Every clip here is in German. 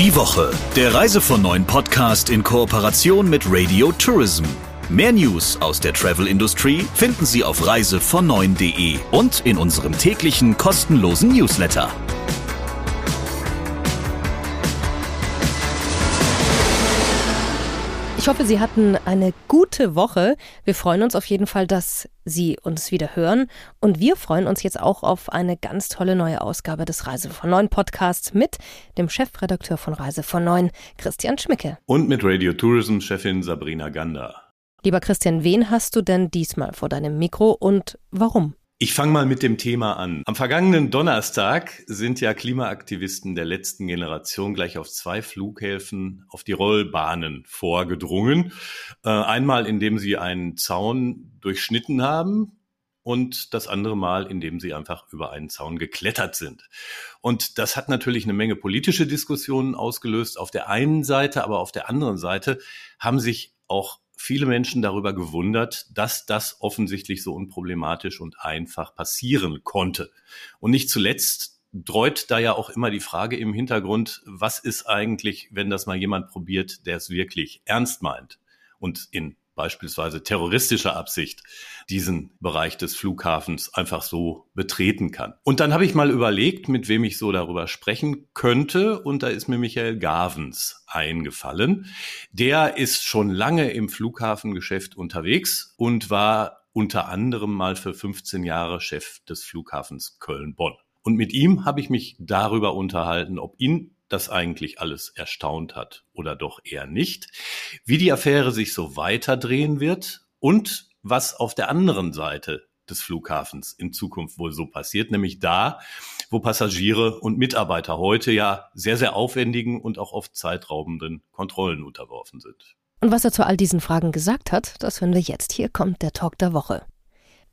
Die Woche, der Reise von neuen Podcast in Kooperation mit Radio Tourism. Mehr News aus der Travel-Industrie finden Sie auf reisevon9.de und in unserem täglichen kostenlosen Newsletter. Ich hoffe, Sie hatten eine gute Woche. Wir freuen uns auf jeden Fall, dass Sie uns wieder hören. Und wir freuen uns jetzt auch auf eine ganz tolle neue Ausgabe des Reise von Neun Podcasts mit dem Chefredakteur von Reise von Neun, Christian Schmicke. Und mit Radio Tourism Chefin Sabrina Gander. Lieber Christian, wen hast du denn diesmal vor deinem Mikro und warum? Ich fange mal mit dem Thema an. Am vergangenen Donnerstag sind ja Klimaaktivisten der letzten Generation gleich auf zwei Flughäfen auf die Rollbahnen vorgedrungen. Äh, einmal, indem sie einen Zaun durchschnitten haben und das andere Mal, indem sie einfach über einen Zaun geklettert sind. Und das hat natürlich eine Menge politische Diskussionen ausgelöst auf der einen Seite, aber auf der anderen Seite haben sich auch viele Menschen darüber gewundert, dass das offensichtlich so unproblematisch und einfach passieren konnte. Und nicht zuletzt dreut da ja auch immer die Frage im Hintergrund, was ist eigentlich, wenn das mal jemand probiert, der es wirklich ernst meint und in beispielsweise terroristischer Absicht diesen Bereich des Flughafens einfach so betreten kann. Und dann habe ich mal überlegt, mit wem ich so darüber sprechen könnte. Und da ist mir Michael Gavens eingefallen. Der ist schon lange im Flughafengeschäft unterwegs und war unter anderem mal für 15 Jahre Chef des Flughafens Köln-Bonn. Und mit ihm habe ich mich darüber unterhalten, ob ihn das eigentlich alles erstaunt hat oder doch eher nicht, wie die Affäre sich so weiterdrehen wird und was auf der anderen Seite des Flughafens in Zukunft wohl so passiert, nämlich da, wo Passagiere und Mitarbeiter heute ja sehr, sehr aufwendigen und auch oft zeitraubenden Kontrollen unterworfen sind. Und was er zu all diesen Fragen gesagt hat, das hören wir jetzt. Hier kommt der Talk der Woche.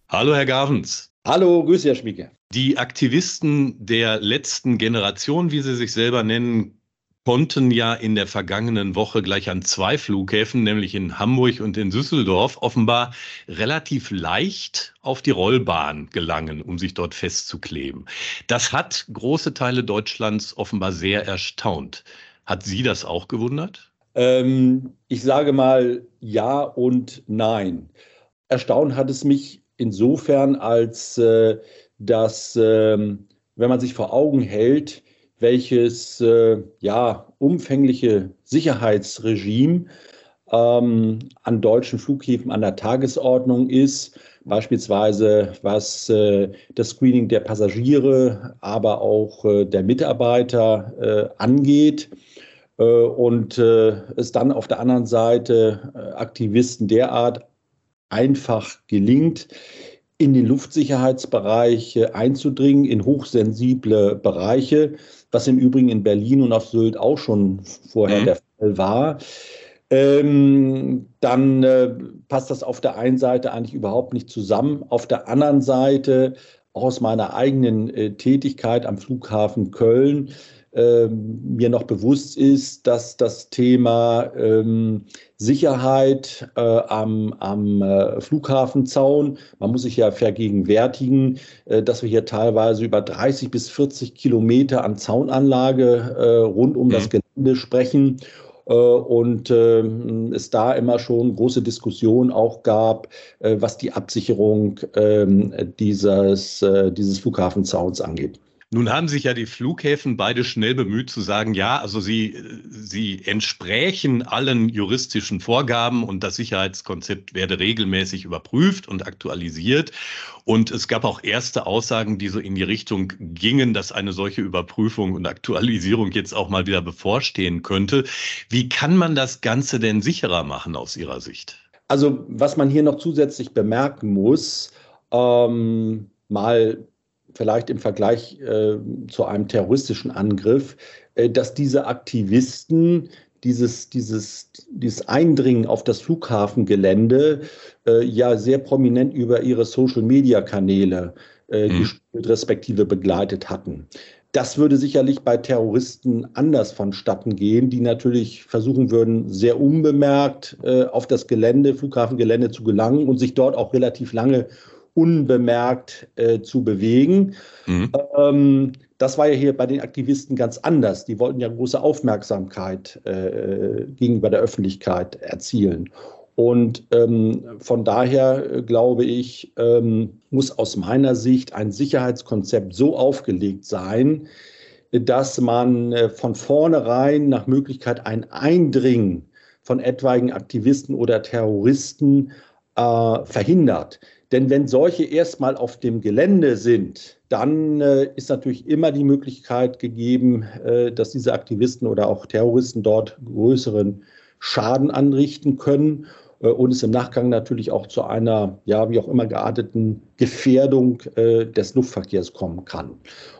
Hallo, Herr Gavens. Hallo, grüße Herr Schmieke. Die Aktivisten der letzten Generation, wie sie sich selber nennen, konnten ja in der vergangenen Woche gleich an zwei Flughäfen, nämlich in Hamburg und in Düsseldorf, offenbar relativ leicht auf die Rollbahn gelangen, um sich dort festzukleben. Das hat große Teile Deutschlands offenbar sehr erstaunt. Hat Sie das auch gewundert? Ähm, ich sage mal ja und nein. Erstaunt hat es mich insofern, als äh, dass, äh, wenn man sich vor Augen hält, welches äh, ja, umfängliche Sicherheitsregime ähm, an deutschen Flughäfen an der Tagesordnung ist, beispielsweise was äh, das Screening der Passagiere, aber auch äh, der Mitarbeiter äh, angeht. Äh, und es dann auf der anderen Seite Aktivisten derart einfach gelingt, in den Luftsicherheitsbereich einzudringen, in hochsensible Bereiche, was im Übrigen in Berlin und auf Sylt auch schon vorher mhm. der Fall war. Ähm, dann äh, passt das auf der einen Seite eigentlich überhaupt nicht zusammen. Auf der anderen Seite, auch aus meiner eigenen äh, Tätigkeit am Flughafen Köln, ähm, mir noch bewusst ist, dass das Thema ähm, Sicherheit äh, am, am äh, Flughafenzaun, man muss sich ja vergegenwärtigen, äh, dass wir hier teilweise über 30 bis 40 Kilometer an Zaunanlage äh, rund um mhm. das Gelände sprechen und äh, es da immer schon große Diskussionen auch gab, äh, was die Absicherung ähm, dieses, äh, dieses Flughafenzauns angeht. Nun haben sich ja die Flughäfen beide schnell bemüht zu sagen, ja, also sie, sie entsprächen allen juristischen Vorgaben und das Sicherheitskonzept werde regelmäßig überprüft und aktualisiert. Und es gab auch erste Aussagen, die so in die Richtung gingen, dass eine solche Überprüfung und Aktualisierung jetzt auch mal wieder bevorstehen könnte. Wie kann man das Ganze denn sicherer machen aus Ihrer Sicht? Also was man hier noch zusätzlich bemerken muss, ähm, mal vielleicht im Vergleich äh, zu einem terroristischen Angriff, äh, dass diese Aktivisten dieses, dieses, dieses Eindringen auf das Flughafengelände äh, ja sehr prominent über ihre Social-Media-Kanäle äh, mhm. respektive begleitet hatten. Das würde sicherlich bei Terroristen anders vonstatten gehen, die natürlich versuchen würden, sehr unbemerkt äh, auf das Gelände, Flughafengelände zu gelangen und sich dort auch relativ lange unbemerkt äh, zu bewegen. Mhm. Ähm, das war ja hier bei den Aktivisten ganz anders. Die wollten ja große Aufmerksamkeit äh, gegenüber der Öffentlichkeit erzielen. Und ähm, von daher äh, glaube ich, ähm, muss aus meiner Sicht ein Sicherheitskonzept so aufgelegt sein, dass man äh, von vornherein nach Möglichkeit ein Eindringen von etwaigen Aktivisten oder Terroristen äh, verhindert. Denn wenn solche erstmal auf dem Gelände sind, dann äh, ist natürlich immer die Möglichkeit gegeben, äh, dass diese Aktivisten oder auch Terroristen dort größeren Schaden anrichten können äh, und es im Nachgang natürlich auch zu einer, ja, wie auch immer gearteten Gefährdung äh, des Luftverkehrs kommen kann.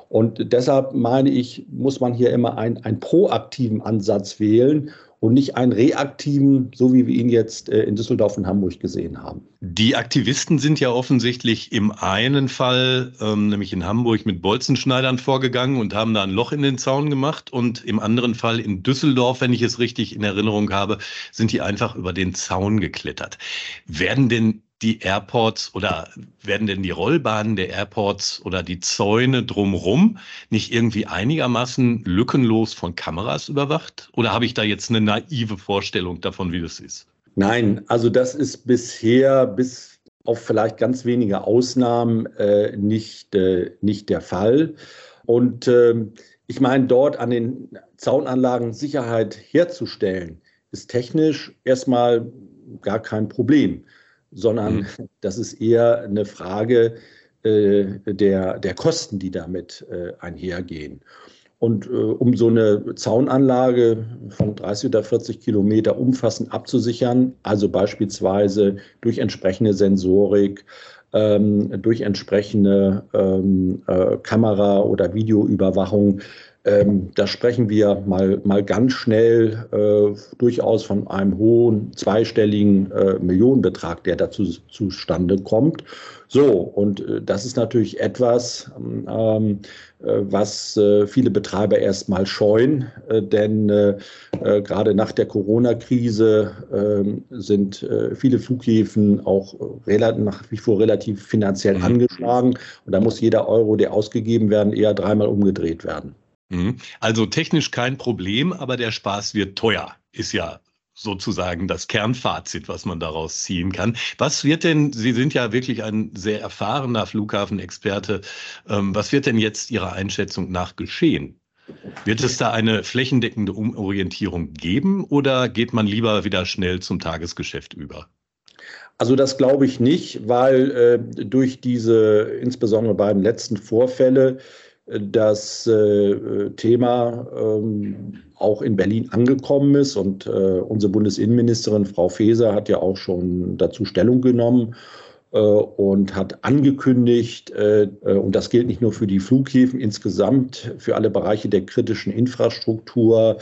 Und deshalb meine ich, muss man hier immer einen, einen proaktiven Ansatz wählen und nicht einen reaktiven, so wie wir ihn jetzt äh, in Düsseldorf und Hamburg gesehen haben. Die Aktivisten sind ja offensichtlich im einen Fall, ähm, nämlich in Hamburg, mit Bolzenschneidern vorgegangen und haben da ein Loch in den Zaun gemacht. Und im anderen Fall in Düsseldorf, wenn ich es richtig in Erinnerung habe, sind die einfach über den Zaun geklettert. Werden denn die Airports oder werden denn die Rollbahnen der Airports oder die Zäune drumherum nicht irgendwie einigermaßen lückenlos von Kameras überwacht? Oder habe ich da jetzt eine naive Vorstellung davon, wie das ist? Nein, also das ist bisher bis auf vielleicht ganz wenige Ausnahmen äh, nicht, äh, nicht der Fall. Und äh, ich meine, dort an den Zaunanlagen Sicherheit herzustellen, ist technisch erstmal gar kein Problem sondern mhm. das ist eher eine Frage äh, der, der Kosten, die damit äh, einhergehen. Und äh, um so eine Zaunanlage von 30 oder 40 Kilometer umfassend abzusichern, also beispielsweise durch entsprechende Sensorik, ähm, durch entsprechende ähm, äh, Kamera- oder Videoüberwachung, ähm, da sprechen wir mal, mal ganz schnell äh, durchaus von einem hohen zweistelligen äh, Millionenbetrag, der dazu zustande kommt. So, und äh, das ist natürlich etwas, ähm, äh, was äh, viele Betreiber erstmal scheuen, äh, denn gerade nach der Corona-Krise ähm, sind viele Flughäfen auch nach wie vor relativ finanziell mhm. angeschlagen. Und da muss jeder Euro, der ausgegeben werden, eher dreimal umgedreht werden. Mhm. Also technisch kein Problem, aber der Spaß wird teuer, ist ja sozusagen das Kernfazit, was man daraus ziehen kann. Was wird denn, Sie sind ja wirklich ein sehr erfahrener Flughafenexperte, ähm, was wird denn jetzt Ihrer Einschätzung nach geschehen? Wird es da eine flächendeckende Umorientierung geben oder geht man lieber wieder schnell zum Tagesgeschäft über? Also das glaube ich nicht, weil äh, durch diese insbesondere beiden letzten Vorfälle das äh, Thema ähm, auch in Berlin angekommen ist. Und äh, unsere Bundesinnenministerin Frau Faeser hat ja auch schon dazu Stellung genommen äh, und hat angekündigt, äh, äh, und das gilt nicht nur für die Flughäfen, insgesamt für alle Bereiche der kritischen Infrastruktur,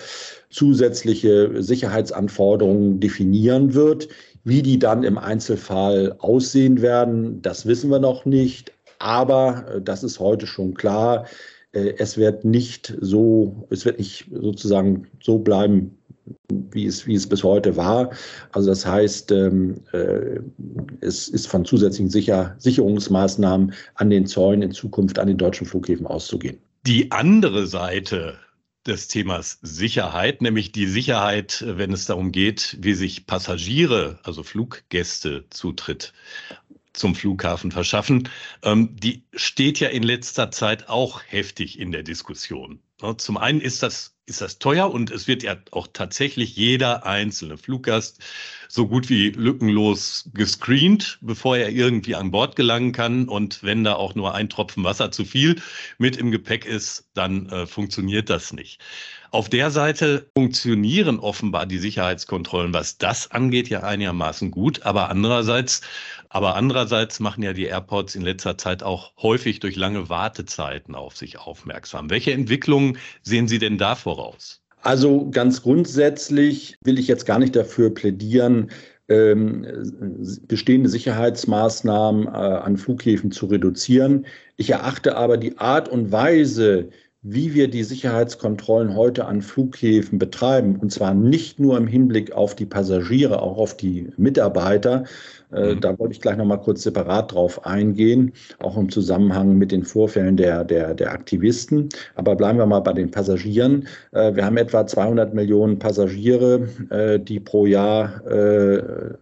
zusätzliche Sicherheitsanforderungen definieren wird. Wie die dann im Einzelfall aussehen werden, das wissen wir noch nicht. Aber äh, das ist heute schon klar. Äh, es wird nicht so, es wird nicht sozusagen so bleiben, wie es, wie es bis heute war. Also das heißt, ähm, äh, es ist von zusätzlichen Sicher Sicherungsmaßnahmen an den Zäunen in Zukunft an den deutschen Flughäfen auszugehen. Die andere Seite des Themas Sicherheit, nämlich die Sicherheit, wenn es darum geht, wie sich Passagiere, also Fluggäste Zutritt zum Flughafen verschaffen, ähm, die steht ja in letzter Zeit auch heftig in der Diskussion. Zum einen ist das ist das teuer und es wird ja auch tatsächlich jeder einzelne Fluggast so gut wie lückenlos gescreent, bevor er irgendwie an Bord gelangen kann. Und wenn da auch nur ein Tropfen Wasser zu viel mit im Gepäck ist, dann äh, funktioniert das nicht. Auf der Seite funktionieren offenbar die Sicherheitskontrollen, was das angeht, ja einigermaßen gut. Aber andererseits, aber andererseits machen ja die Airports in letzter Zeit auch häufig durch lange Wartezeiten auf sich aufmerksam. Welche Entwicklungen sehen Sie denn da voraus? Also ganz grundsätzlich will ich jetzt gar nicht dafür plädieren, ähm, bestehende Sicherheitsmaßnahmen äh, an Flughäfen zu reduzieren. Ich erachte aber die Art und Weise, wie wir die Sicherheitskontrollen heute an Flughäfen betreiben, und zwar nicht nur im Hinblick auf die Passagiere, auch auf die Mitarbeiter. Äh, mhm. Da wollte ich gleich noch mal kurz separat drauf eingehen, auch im Zusammenhang mit den Vorfällen der, der, der Aktivisten. Aber bleiben wir mal bei den Passagieren. Äh, wir haben etwa 200 Millionen Passagiere, äh, die pro Jahr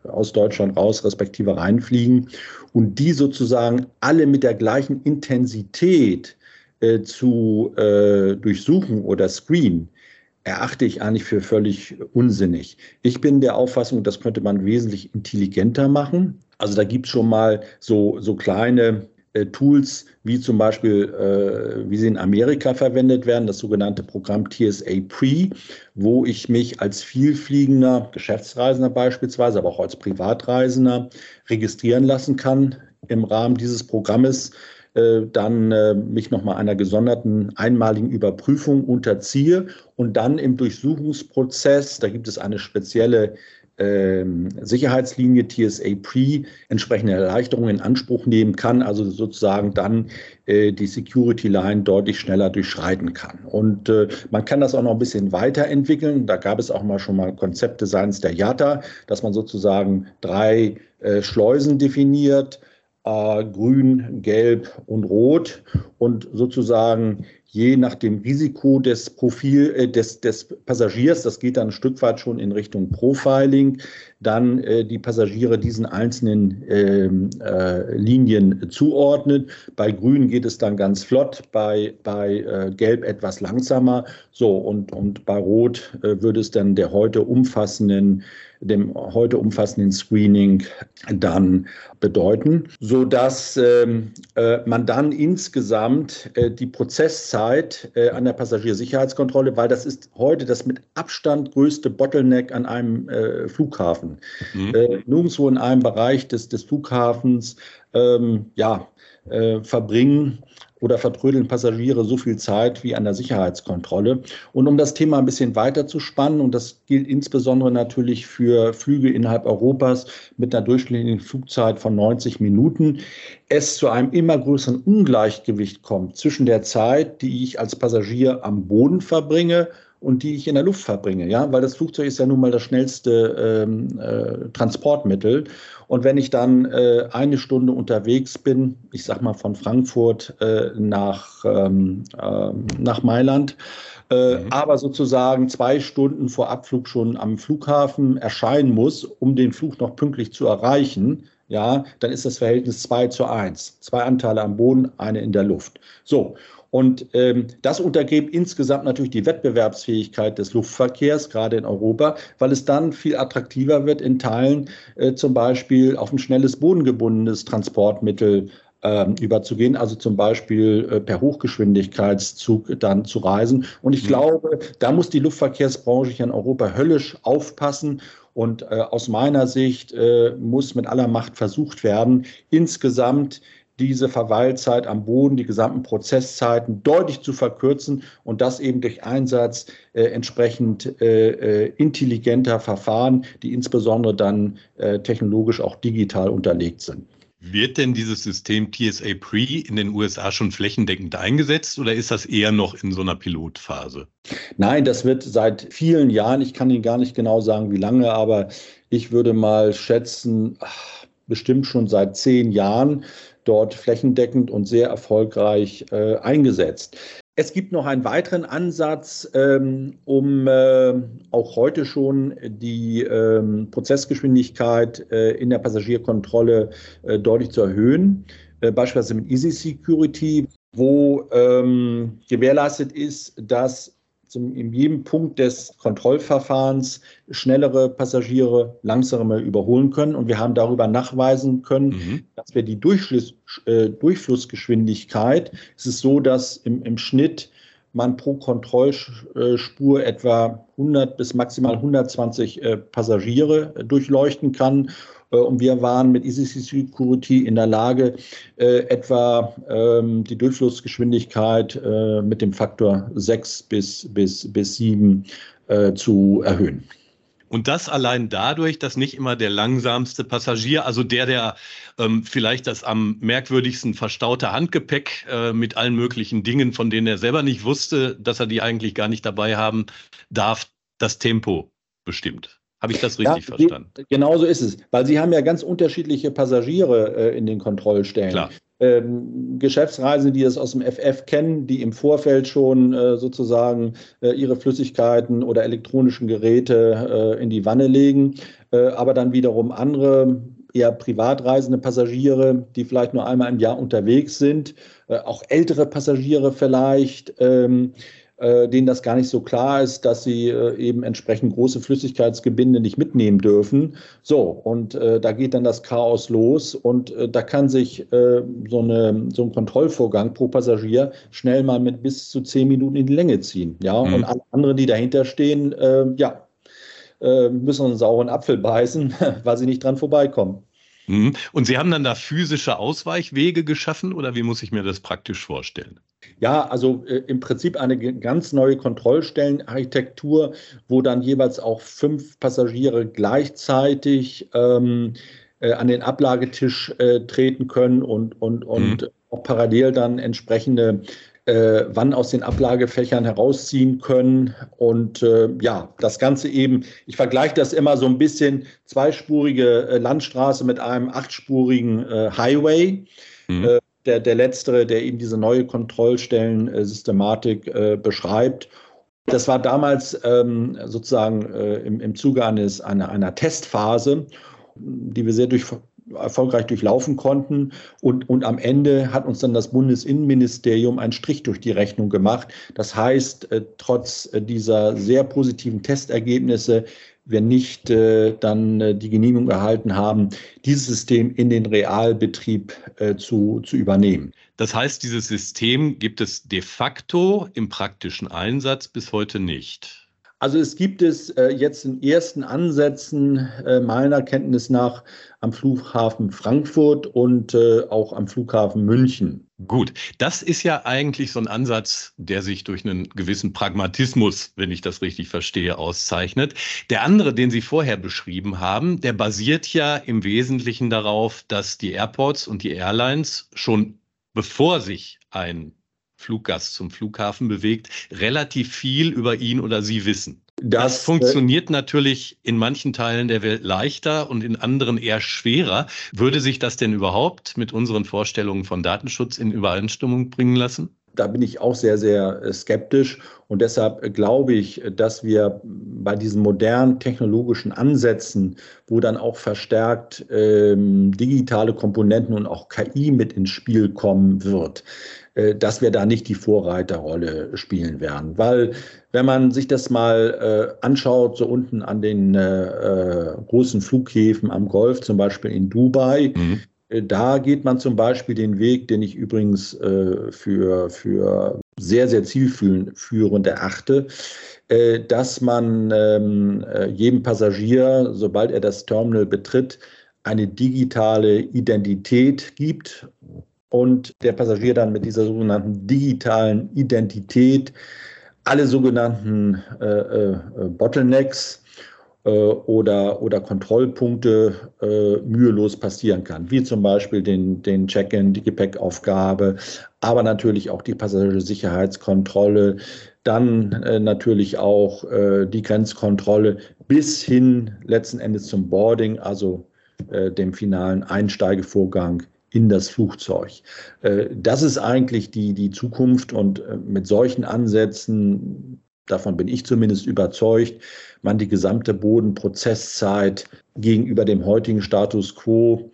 aus Deutschland raus, respektive reinfliegen. Und die sozusagen alle mit der gleichen Intensität äh, zu äh, durchsuchen oder screenen, erachte ich eigentlich für völlig unsinnig. Ich bin der Auffassung, das könnte man wesentlich intelligenter machen. Also da gibt es schon mal so, so kleine äh, Tools, wie zum Beispiel, äh, wie sie in Amerika verwendet werden, das sogenannte Programm TSA Pre, wo ich mich als vielfliegender Geschäftsreisender beispielsweise, aber auch als Privatreisender registrieren lassen kann im Rahmen dieses Programmes dann äh, mich nochmal einer gesonderten einmaligen Überprüfung unterziehe und dann im Durchsuchungsprozess, da gibt es eine spezielle ähm, Sicherheitslinie TSA Pre entsprechende Erleichterungen in Anspruch nehmen kann, also sozusagen dann äh, die Security Line deutlich schneller durchschreiten kann. Und äh, man kann das auch noch ein bisschen weiterentwickeln. Da gab es auch mal schon mal Konzepte seitens der JATA, dass man sozusagen drei äh, Schleusen definiert äh, grün, gelb und rot und sozusagen je nach dem Risiko des Profil äh, des, des Passagiers, das geht dann ein Stück weit schon in Richtung Profiling, dann äh, die Passagiere diesen einzelnen ähm, äh, Linien zuordnet. Bei Grün geht es dann ganz flott, bei, bei äh, Gelb etwas langsamer. So, und, und bei Rot äh, würde es dann der heute umfassenden dem heute umfassenden Screening dann bedeuten, so dass ähm, äh, man dann insgesamt äh, die Prozesszeit äh, an der Passagiersicherheitskontrolle, weil das ist heute das mit Abstand größte Bottleneck an einem Flughafen. Mhm. Nirgendwo in einem Bereich des, des Flughafens ähm, ja, äh, verbringen oder vertrödeln Passagiere so viel Zeit wie an der Sicherheitskontrolle. Und um das Thema ein bisschen weiter zu spannen, und das gilt insbesondere natürlich für Flüge innerhalb Europas mit einer durchschnittlichen Flugzeit von 90 Minuten, es zu einem immer größeren Ungleichgewicht kommt zwischen der Zeit, die ich als Passagier am Boden verbringe und die ich in der Luft verbringe, ja, weil das Flugzeug ist ja nun mal das schnellste ähm, äh, Transportmittel. Und wenn ich dann äh, eine Stunde unterwegs bin, ich sag mal von Frankfurt äh, nach, ähm, ähm nach Mailand, äh, mhm. aber sozusagen zwei Stunden vor Abflug schon am Flughafen erscheinen muss, um den Flug noch pünktlich zu erreichen, ja, dann ist das Verhältnis 2 zu 1. Zwei Anteile am Boden, eine in der Luft. So, und ähm, das untergräbt insgesamt natürlich die Wettbewerbsfähigkeit des Luftverkehrs, gerade in Europa, weil es dann viel attraktiver wird, in Teilen äh, zum Beispiel auf ein schnelles bodengebundenes Transportmittel ähm, überzugehen, also zum Beispiel äh, per Hochgeschwindigkeitszug dann zu reisen. Und ich mhm. glaube, da muss die Luftverkehrsbranche hier in Europa höllisch aufpassen. Und äh, aus meiner Sicht äh, muss mit aller Macht versucht werden, insgesamt diese Verweilzeit am Boden, die gesamten Prozesszeiten deutlich zu verkürzen und das eben durch Einsatz äh, entsprechend äh, äh, intelligenter Verfahren, die insbesondere dann äh, technologisch auch digital unterlegt sind. Wird denn dieses System TSA Pre in den USA schon flächendeckend eingesetzt oder ist das eher noch in so einer Pilotphase? Nein, das wird seit vielen Jahren, ich kann Ihnen gar nicht genau sagen, wie lange, aber ich würde mal schätzen, bestimmt schon seit zehn Jahren dort flächendeckend und sehr erfolgreich äh, eingesetzt. Es gibt noch einen weiteren Ansatz, ähm, um äh, auch heute schon die ähm, Prozessgeschwindigkeit äh, in der Passagierkontrolle äh, deutlich zu erhöhen, äh, beispielsweise mit Easy Security, wo ähm, gewährleistet ist, dass zum, in jedem Punkt des Kontrollverfahrens schnellere Passagiere langsamer überholen können. Und wir haben darüber nachweisen können, mhm. dass wir die Durchfluss, äh, Durchflussgeschwindigkeit, es ist so, dass im, im Schnitt man pro Kontrollspur etwa 100 bis maximal 120 äh, Passagiere äh, durchleuchten kann und wir waren mit Easy Security in der Lage, äh, etwa ähm, die Durchflussgeschwindigkeit äh, mit dem Faktor 6 bis, bis, bis 7 zu erhöhen. Und das allein dadurch, dass nicht immer der langsamste Passagier, also der, der ähm, vielleicht das am merkwürdigsten verstaute Handgepäck äh, mit allen möglichen Dingen, von denen er selber nicht wusste, dass er die eigentlich gar nicht dabei haben darf, das Tempo bestimmt. Habe ich das richtig ja, verstanden? Genau so ist es, weil Sie haben ja ganz unterschiedliche Passagiere äh, in den Kontrollstellen. Klar. Ähm, Geschäftsreisende, die es aus dem FF kennen, die im Vorfeld schon äh, sozusagen äh, ihre Flüssigkeiten oder elektronischen Geräte äh, in die Wanne legen, äh, aber dann wiederum andere eher privatreisende Passagiere, die vielleicht nur einmal im Jahr unterwegs sind, äh, auch ältere Passagiere vielleicht. Ähm, äh, denen das gar nicht so klar ist, dass sie äh, eben entsprechend große Flüssigkeitsgebinde nicht mitnehmen dürfen. So, und äh, da geht dann das Chaos los und äh, da kann sich äh, so, eine, so ein Kontrollvorgang pro Passagier schnell mal mit bis zu zehn Minuten in die Länge ziehen. Ja, mhm. und alle anderen, die dahinter stehen, ja, müssen einen sauren Apfel beißen, weil sie nicht dran vorbeikommen. Mhm. Und Sie haben dann da physische Ausweichwege geschaffen oder wie muss ich mir das praktisch vorstellen? Ja, also äh, im Prinzip eine ganz neue Kontrollstellenarchitektur, wo dann jeweils auch fünf Passagiere gleichzeitig ähm, äh, an den Ablagetisch äh, treten können und, und, und mhm. auch parallel dann entsprechende äh, wann aus den Ablagefächern herausziehen können. Und äh, ja, das Ganze eben, ich vergleiche das immer so ein bisschen, zweispurige äh, Landstraße mit einem achtspurigen äh, Highway. Mhm. Äh, der, der letztere, der eben diese neue Kontrollstellen-Systematik äh, beschreibt. Das war damals ähm, sozusagen im, im Zuge eines, einer, einer Testphase, die wir sehr durch, erfolgreich durchlaufen konnten. Und, und am Ende hat uns dann das Bundesinnenministerium einen Strich durch die Rechnung gemacht. Das heißt, äh, trotz äh, dieser sehr positiven Testergebnisse, wir nicht äh, dann äh, die Genehmigung erhalten haben, dieses System in den Realbetrieb äh, zu, zu übernehmen. Das heißt, dieses System gibt es de facto im praktischen Einsatz bis heute nicht. Also es gibt es äh, jetzt in ersten Ansätzen äh, meiner Kenntnis nach am Flughafen Frankfurt und äh, auch am Flughafen München. Gut, das ist ja eigentlich so ein Ansatz, der sich durch einen gewissen Pragmatismus, wenn ich das richtig verstehe, auszeichnet. Der andere, den Sie vorher beschrieben haben, der basiert ja im Wesentlichen darauf, dass die Airports und die Airlines schon bevor sich ein Fluggast zum Flughafen bewegt, relativ viel über ihn oder sie wissen. Das, das äh, funktioniert natürlich in manchen Teilen der Welt leichter und in anderen eher schwerer. Würde sich das denn überhaupt mit unseren Vorstellungen von Datenschutz in Übereinstimmung bringen lassen? Da bin ich auch sehr, sehr äh, skeptisch. Und deshalb glaube ich, dass wir bei diesen modernen technologischen Ansätzen, wo dann auch verstärkt ähm, digitale Komponenten und auch KI mit ins Spiel kommen wird, äh, dass wir da nicht die Vorreiterrolle spielen werden. Weil wenn man sich das mal äh, anschaut, so unten an den äh, äh großen Flughäfen am Golf, zum Beispiel in Dubai, mhm äh, da geht man zum Beispiel den Weg, den ich übrigens äh, für, für sehr, sehr zielführend erachte, äh, dass man ähm, äh, jedem Passagier, sobald er das Terminal betritt, eine digitale Identität gibt und der Passagier dann mit dieser sogenannten digitalen Identität alle sogenannten äh, äh, Bottlenecks äh, oder, oder Kontrollpunkte äh, mühelos passieren kann, wie zum Beispiel den, den Check-in, die Gepäckaufgabe, aber natürlich auch die Passagiersicherheitskontrolle, dann äh, natürlich auch äh, die Grenzkontrolle bis hin letzten Endes zum Boarding, also äh, dem finalen Einsteigevorgang in das Flugzeug. Äh, das ist eigentlich die, die Zukunft und mit solchen Ansätzen davon bin ich zumindest überzeugt, man die gesamte Bodenprozesszeit gegenüber dem heutigen Status quo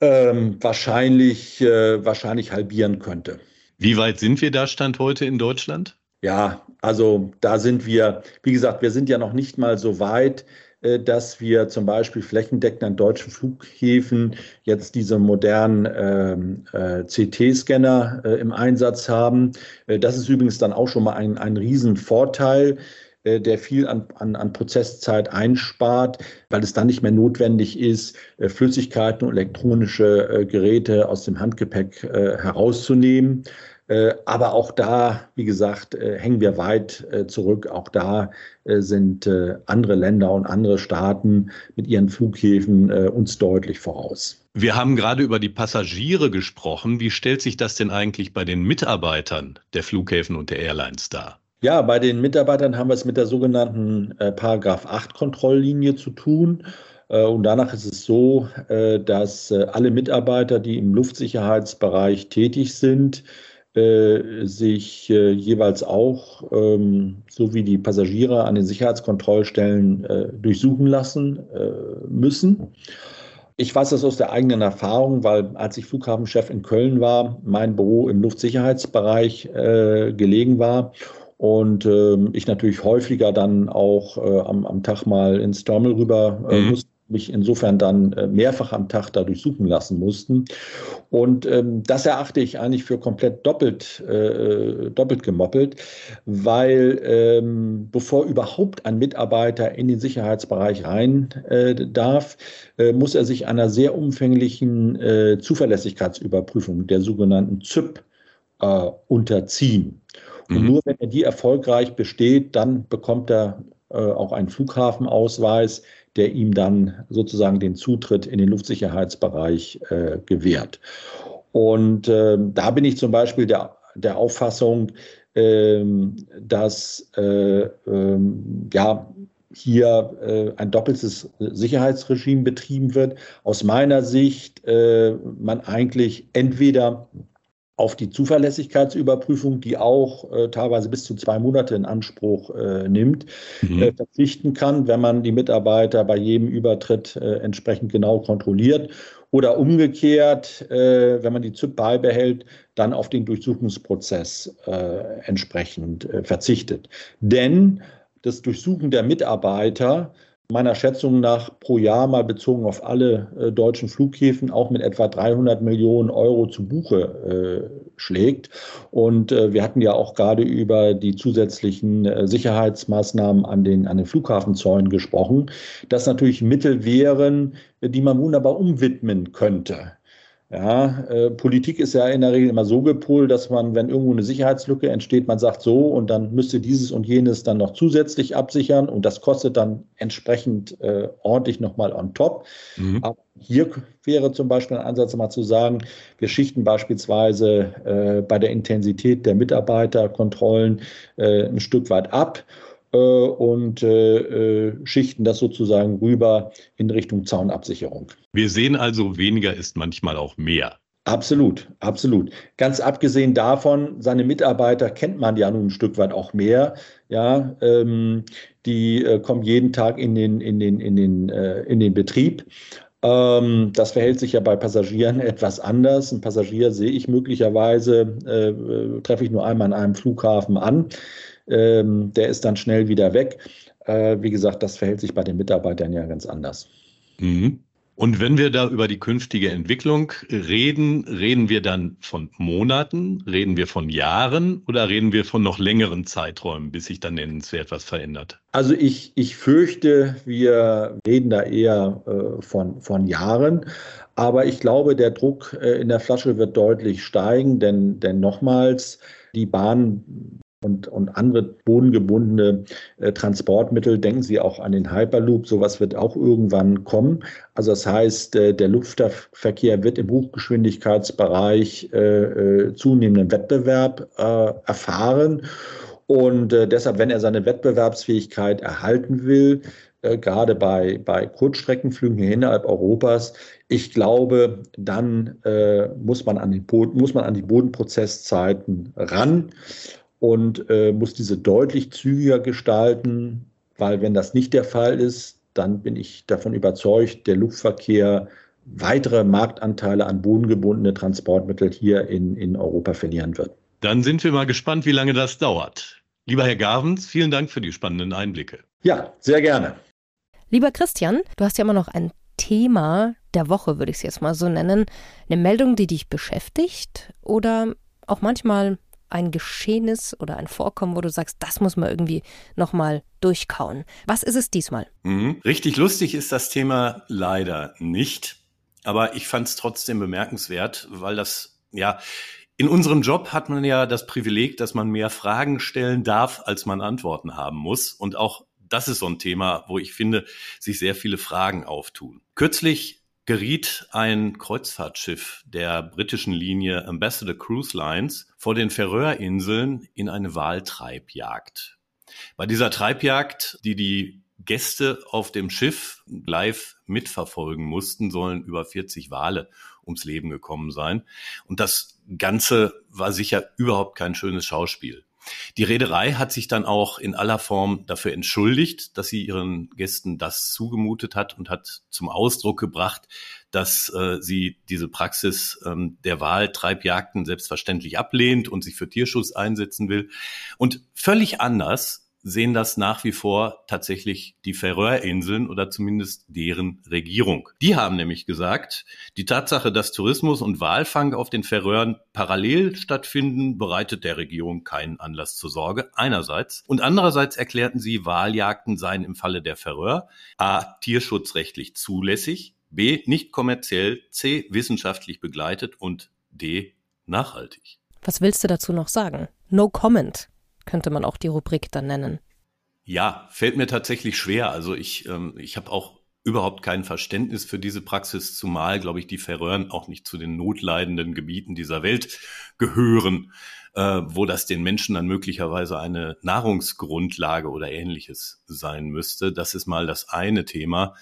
ähm, wahrscheinlich, äh, wahrscheinlich halbieren könnte. Wie weit sind wir da Stand heute in Deutschland? Ja, also da sind wir, wie gesagt, wir sind ja noch nicht mal so weit, dass wir zum Beispiel flächendeckend an deutschen Flughäfen jetzt diese modernen ähm, äh, CT-Scanner äh, im Einsatz haben. Äh, das ist übrigens dann auch schon mal ein, ein Riesenvorteil äh, der viel an, an, an Prozesszeit einspart, weil es dann nicht mehr notwendig ist, Flüssigkeiten und elektronische Geräte aus dem Handgepäck herauszunehmen. Äh, aber auch da, wie gesagt, äh, hängen wir weit äh, zurück. Auch da sind andere Länder und andere Staaten mit ihren Flughäfen uns deutlich voraus. Wir haben gerade über die Passagiere gesprochen. Wie stellt sich das denn eigentlich bei den Mitarbeitern der Flughäfen und der Airlines dar? Ja, bei den Mitarbeitern haben wir es mit der sogenannten äh, Paragraph 8 Kontrolllinie zu tun. Und danach ist es so, dass alle Mitarbeiter, die im Luftsicherheitsbereich tätig sind, sich jeweils auch, ähm, so wie die Passagiere an den Sicherheitskontrollstellen, durchsuchen lassen müssen. Ich weiß das aus der eigenen Erfahrung, weil als ich Flughafenchef in Köln war, mein Büro im Luftsicherheitsbereich gelegen war und ähm, ich natürlich häufiger dann auch äh, am, am Tag mal ins Terminal rüber äh, mhm. musste mich insofern dann äh, mehrfach am Tag dadurch suchen lassen mussten. Und ähm, das erachte ich eigentlich für komplett doppelt, äh, doppelt gemoppelt, weil ähm, bevor überhaupt ein Mitarbeiter in den Sicherheitsbereich rein äh, darf, äh, muss er sich einer sehr umfänglichen äh, Zuverlässigkeitsüberprüfung, der sogenannten ZÜP, äh, unterziehen. Und mhm. nur wenn er die erfolgreich besteht, dann bekommt er auch einen Flughafenausweis, der ihm dann sozusagen den Zutritt in den Luftsicherheitsbereich äh, gewährt. Und äh, da bin ich zum Beispiel der, der Auffassung, ähm, dass äh, ähm, ja, hier äh, ein doppeltes Sicherheitsregime betrieben wird. Aus meiner Sicht äh, man eigentlich entweder auf die Zuverlässigkeitsüberprüfung, die auch äh, teilweise bis zu zwei Monate in Anspruch äh, nimmt, mhm. äh, verpflichten kann, wenn man die Mitarbeiter bei jedem Übertritt äh, entsprechend genau kontrolliert. Oder umgekehrt, äh, wenn man die ZIP beibehält, dann auf den Durchsuchungsprozess äh, entsprechend verzichtet. Denn das Durchsuchen der Mitarbeiter meiner Schätzung nach pro Jahr mal bezogen auf alle äh, deutschen Flughäfen auch mit etwa 300 Millionen Euro zu Buche äh, schlägt. Und äh, wir hatten ja auch gerade über die zusätzlichen äh, Sicherheitsmaßnahmen an den, an den Flughafenzäunen gesprochen, das natürlich Mittel wären, die man wunderbar umwidmen könnte. Ja, äh, Politik ist ja in der Regel immer so gepolt, dass man, wenn irgendwo eine Sicherheitslücke entsteht, man sagt so und dann müsste dieses und jenes dann noch zusätzlich absichern und das kostet dann entsprechend äh, ordentlich nochmal on top. Mhm. Aber hier wäre zum Beispiel ein Ansatz mal zu sagen, wir schichten beispielsweise äh, bei der Intensität der Mitarbeiterkontrollen äh, ein Stück weit ab und äh, äh, schichten das sozusagen rüber in Richtung Zaunabsicherung. Wir sehen also, weniger ist manchmal auch mehr. Absolut, absolut. Ganz abgesehen davon, seine Mitarbeiter kennt man ja nun ein Stück weit auch mehr. Ja, ähm, die äh, kommen jeden Tag in den, in den, in den, äh, in den Betrieb. Ähm, das verhält sich ja bei Passagieren etwas anders. Ein Passagier sehe ich möglicherweise, äh, treffe ich nur einmal an einem Flughafen an. Ähm, der ist dann schnell wieder weg. Äh, wie gesagt, das verhält sich bei den Mitarbeitern ja ganz anders. Mhm. Und wenn wir da über die künftige Entwicklung reden, reden wir dann von Monaten, reden wir von Jahren oder reden wir von noch längeren Zeiträumen, bis sich dann nennenswert was verändert? Also ich, ich fürchte, wir reden da eher äh, von, von Jahren. Aber ich glaube, der Druck äh, in der Flasche wird deutlich steigen, denn, denn nochmals, die Bahn und, und andere bodengebundene äh, Transportmittel. Denken Sie auch an den Hyperloop. Sowas wird auch irgendwann kommen. Also das heißt, äh, der Luftverkehr wird im Hochgeschwindigkeitsbereich äh, äh zunehmenden Wettbewerb äh, erfahren. Und äh, deshalb, wenn er seine Wettbewerbsfähigkeit erhalten will, gerade bei, bei Kurzstreckenflügen hier innerhalb Europas, ich glaube, dann äh, muss, man an den Boden, muss man an die Bodenprozesszeiten ran und äh, muss diese deutlich zügiger gestalten, weil wenn das nicht der Fall ist, dann bin ich davon überzeugt, der Luftverkehr weitere Marktanteile an bodengebundene Transportmittel hier in, in Europa verlieren wird. Dann sind wir mal gespannt, wie lange das dauert. Lieber Herr Gavens, vielen Dank für die spannenden Einblicke. Ja, sehr gerne. Lieber Christian, du hast ja immer noch ein Thema der Woche, würde ich es jetzt mal so nennen. Eine Meldung, die dich beschäftigt oder auch manchmal ein Geschehnis oder ein Vorkommen, wo du sagst, das muss man irgendwie nochmal durchkauen. Was ist es diesmal? Mhm. Richtig lustig ist das Thema leider nicht. Aber ich fand es trotzdem bemerkenswert, weil das ja In unserem Job hat man ja das Privileg, dass man mehr Fragen stellen darf, als man Antworten haben muss. Und auch das ist so ein Thema, wo ich finde, sich sehr viele Fragen auftun. Kürzlich geriet ein Kreuzfahrtschiff der britischen Linie Ambassador Cruise Lines vor den Färöerinseln in eine Waltreibjagd. Bei dieser Treibjagd, die die Gäste auf dem Schiff live mitverfolgen mussten, sollen über 40 Wale ums Leben gekommen sein. Und das Ganze war sicher überhaupt kein schönes Schauspiel. Die Reederei hat sich dann auch in aller Form dafür entschuldigt, dass sie ihren Gästen das zugemutet hat und hat zum Ausdruck gebracht, dass äh, sie diese Praxis ähm, der Wahltreibjagden selbstverständlich ablehnt und sich für Tierschutz einsetzen will. Und völlig anders sehen das nach wie vor tatsächlich die Färöerinseln oder zumindest deren Regierung. Die haben nämlich gesagt, die Tatsache, dass Tourismus und Walfang auf den Färöern parallel stattfinden, bereitet der Regierung keinen Anlass zur Sorge einerseits. Und andererseits erklärten sie, Waljagden seien im Falle der Färöer a. tierschutzrechtlich zulässig, b. nicht kommerziell, c. wissenschaftlich begleitet und d. nachhaltig. Was willst du dazu noch sagen? No comment könnte man auch die Rubrik dann nennen. Ja, fällt mir tatsächlich schwer. Also ich, ähm, ich habe auch überhaupt kein Verständnis für diese Praxis, zumal, glaube ich, die Färöern auch nicht zu den notleidenden Gebieten dieser Welt gehören, äh, wo das den Menschen dann möglicherweise eine Nahrungsgrundlage oder ähnliches sein müsste. Das ist mal das eine Thema.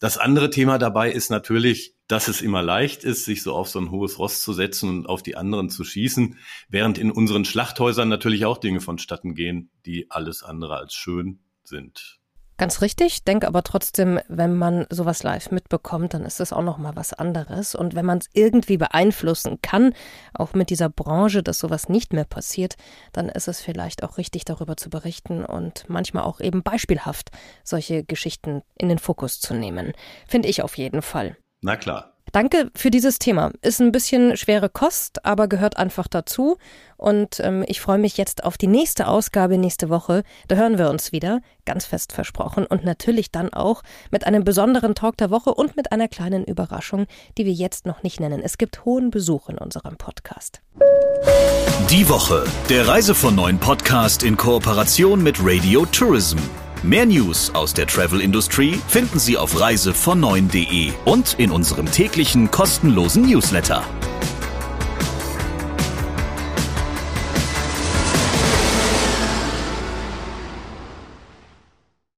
Das andere Thema dabei ist natürlich, dass es immer leicht ist, sich so auf so ein hohes Ross zu setzen und auf die anderen zu schießen, während in unseren Schlachthäusern natürlich auch Dinge vonstatten gehen, die alles andere als schön sind. Ganz richtig, denke aber trotzdem, wenn man sowas live mitbekommt, dann ist das auch noch mal was anderes und wenn man es irgendwie beeinflussen kann, auch mit dieser Branche, dass sowas nicht mehr passiert, dann ist es vielleicht auch richtig darüber zu berichten und manchmal auch eben beispielhaft solche Geschichten in den Fokus zu nehmen. Finde ich auf jeden Fall. Na klar. Danke für dieses Thema. Ist ein bisschen schwere Kost, aber gehört einfach dazu. Und ähm, ich freue mich jetzt auf die nächste Ausgabe nächste Woche. Da hören wir uns wieder, ganz fest versprochen. Und natürlich dann auch mit einem besonderen Talk der Woche und mit einer kleinen Überraschung, die wir jetzt noch nicht nennen. Es gibt hohen Besuch in unserem Podcast. Die Woche, der Reise von neuen Podcast in Kooperation mit Radio Tourism. Mehr News aus der Travel Industry finden Sie auf reisevon9.de und in unserem täglichen kostenlosen Newsletter.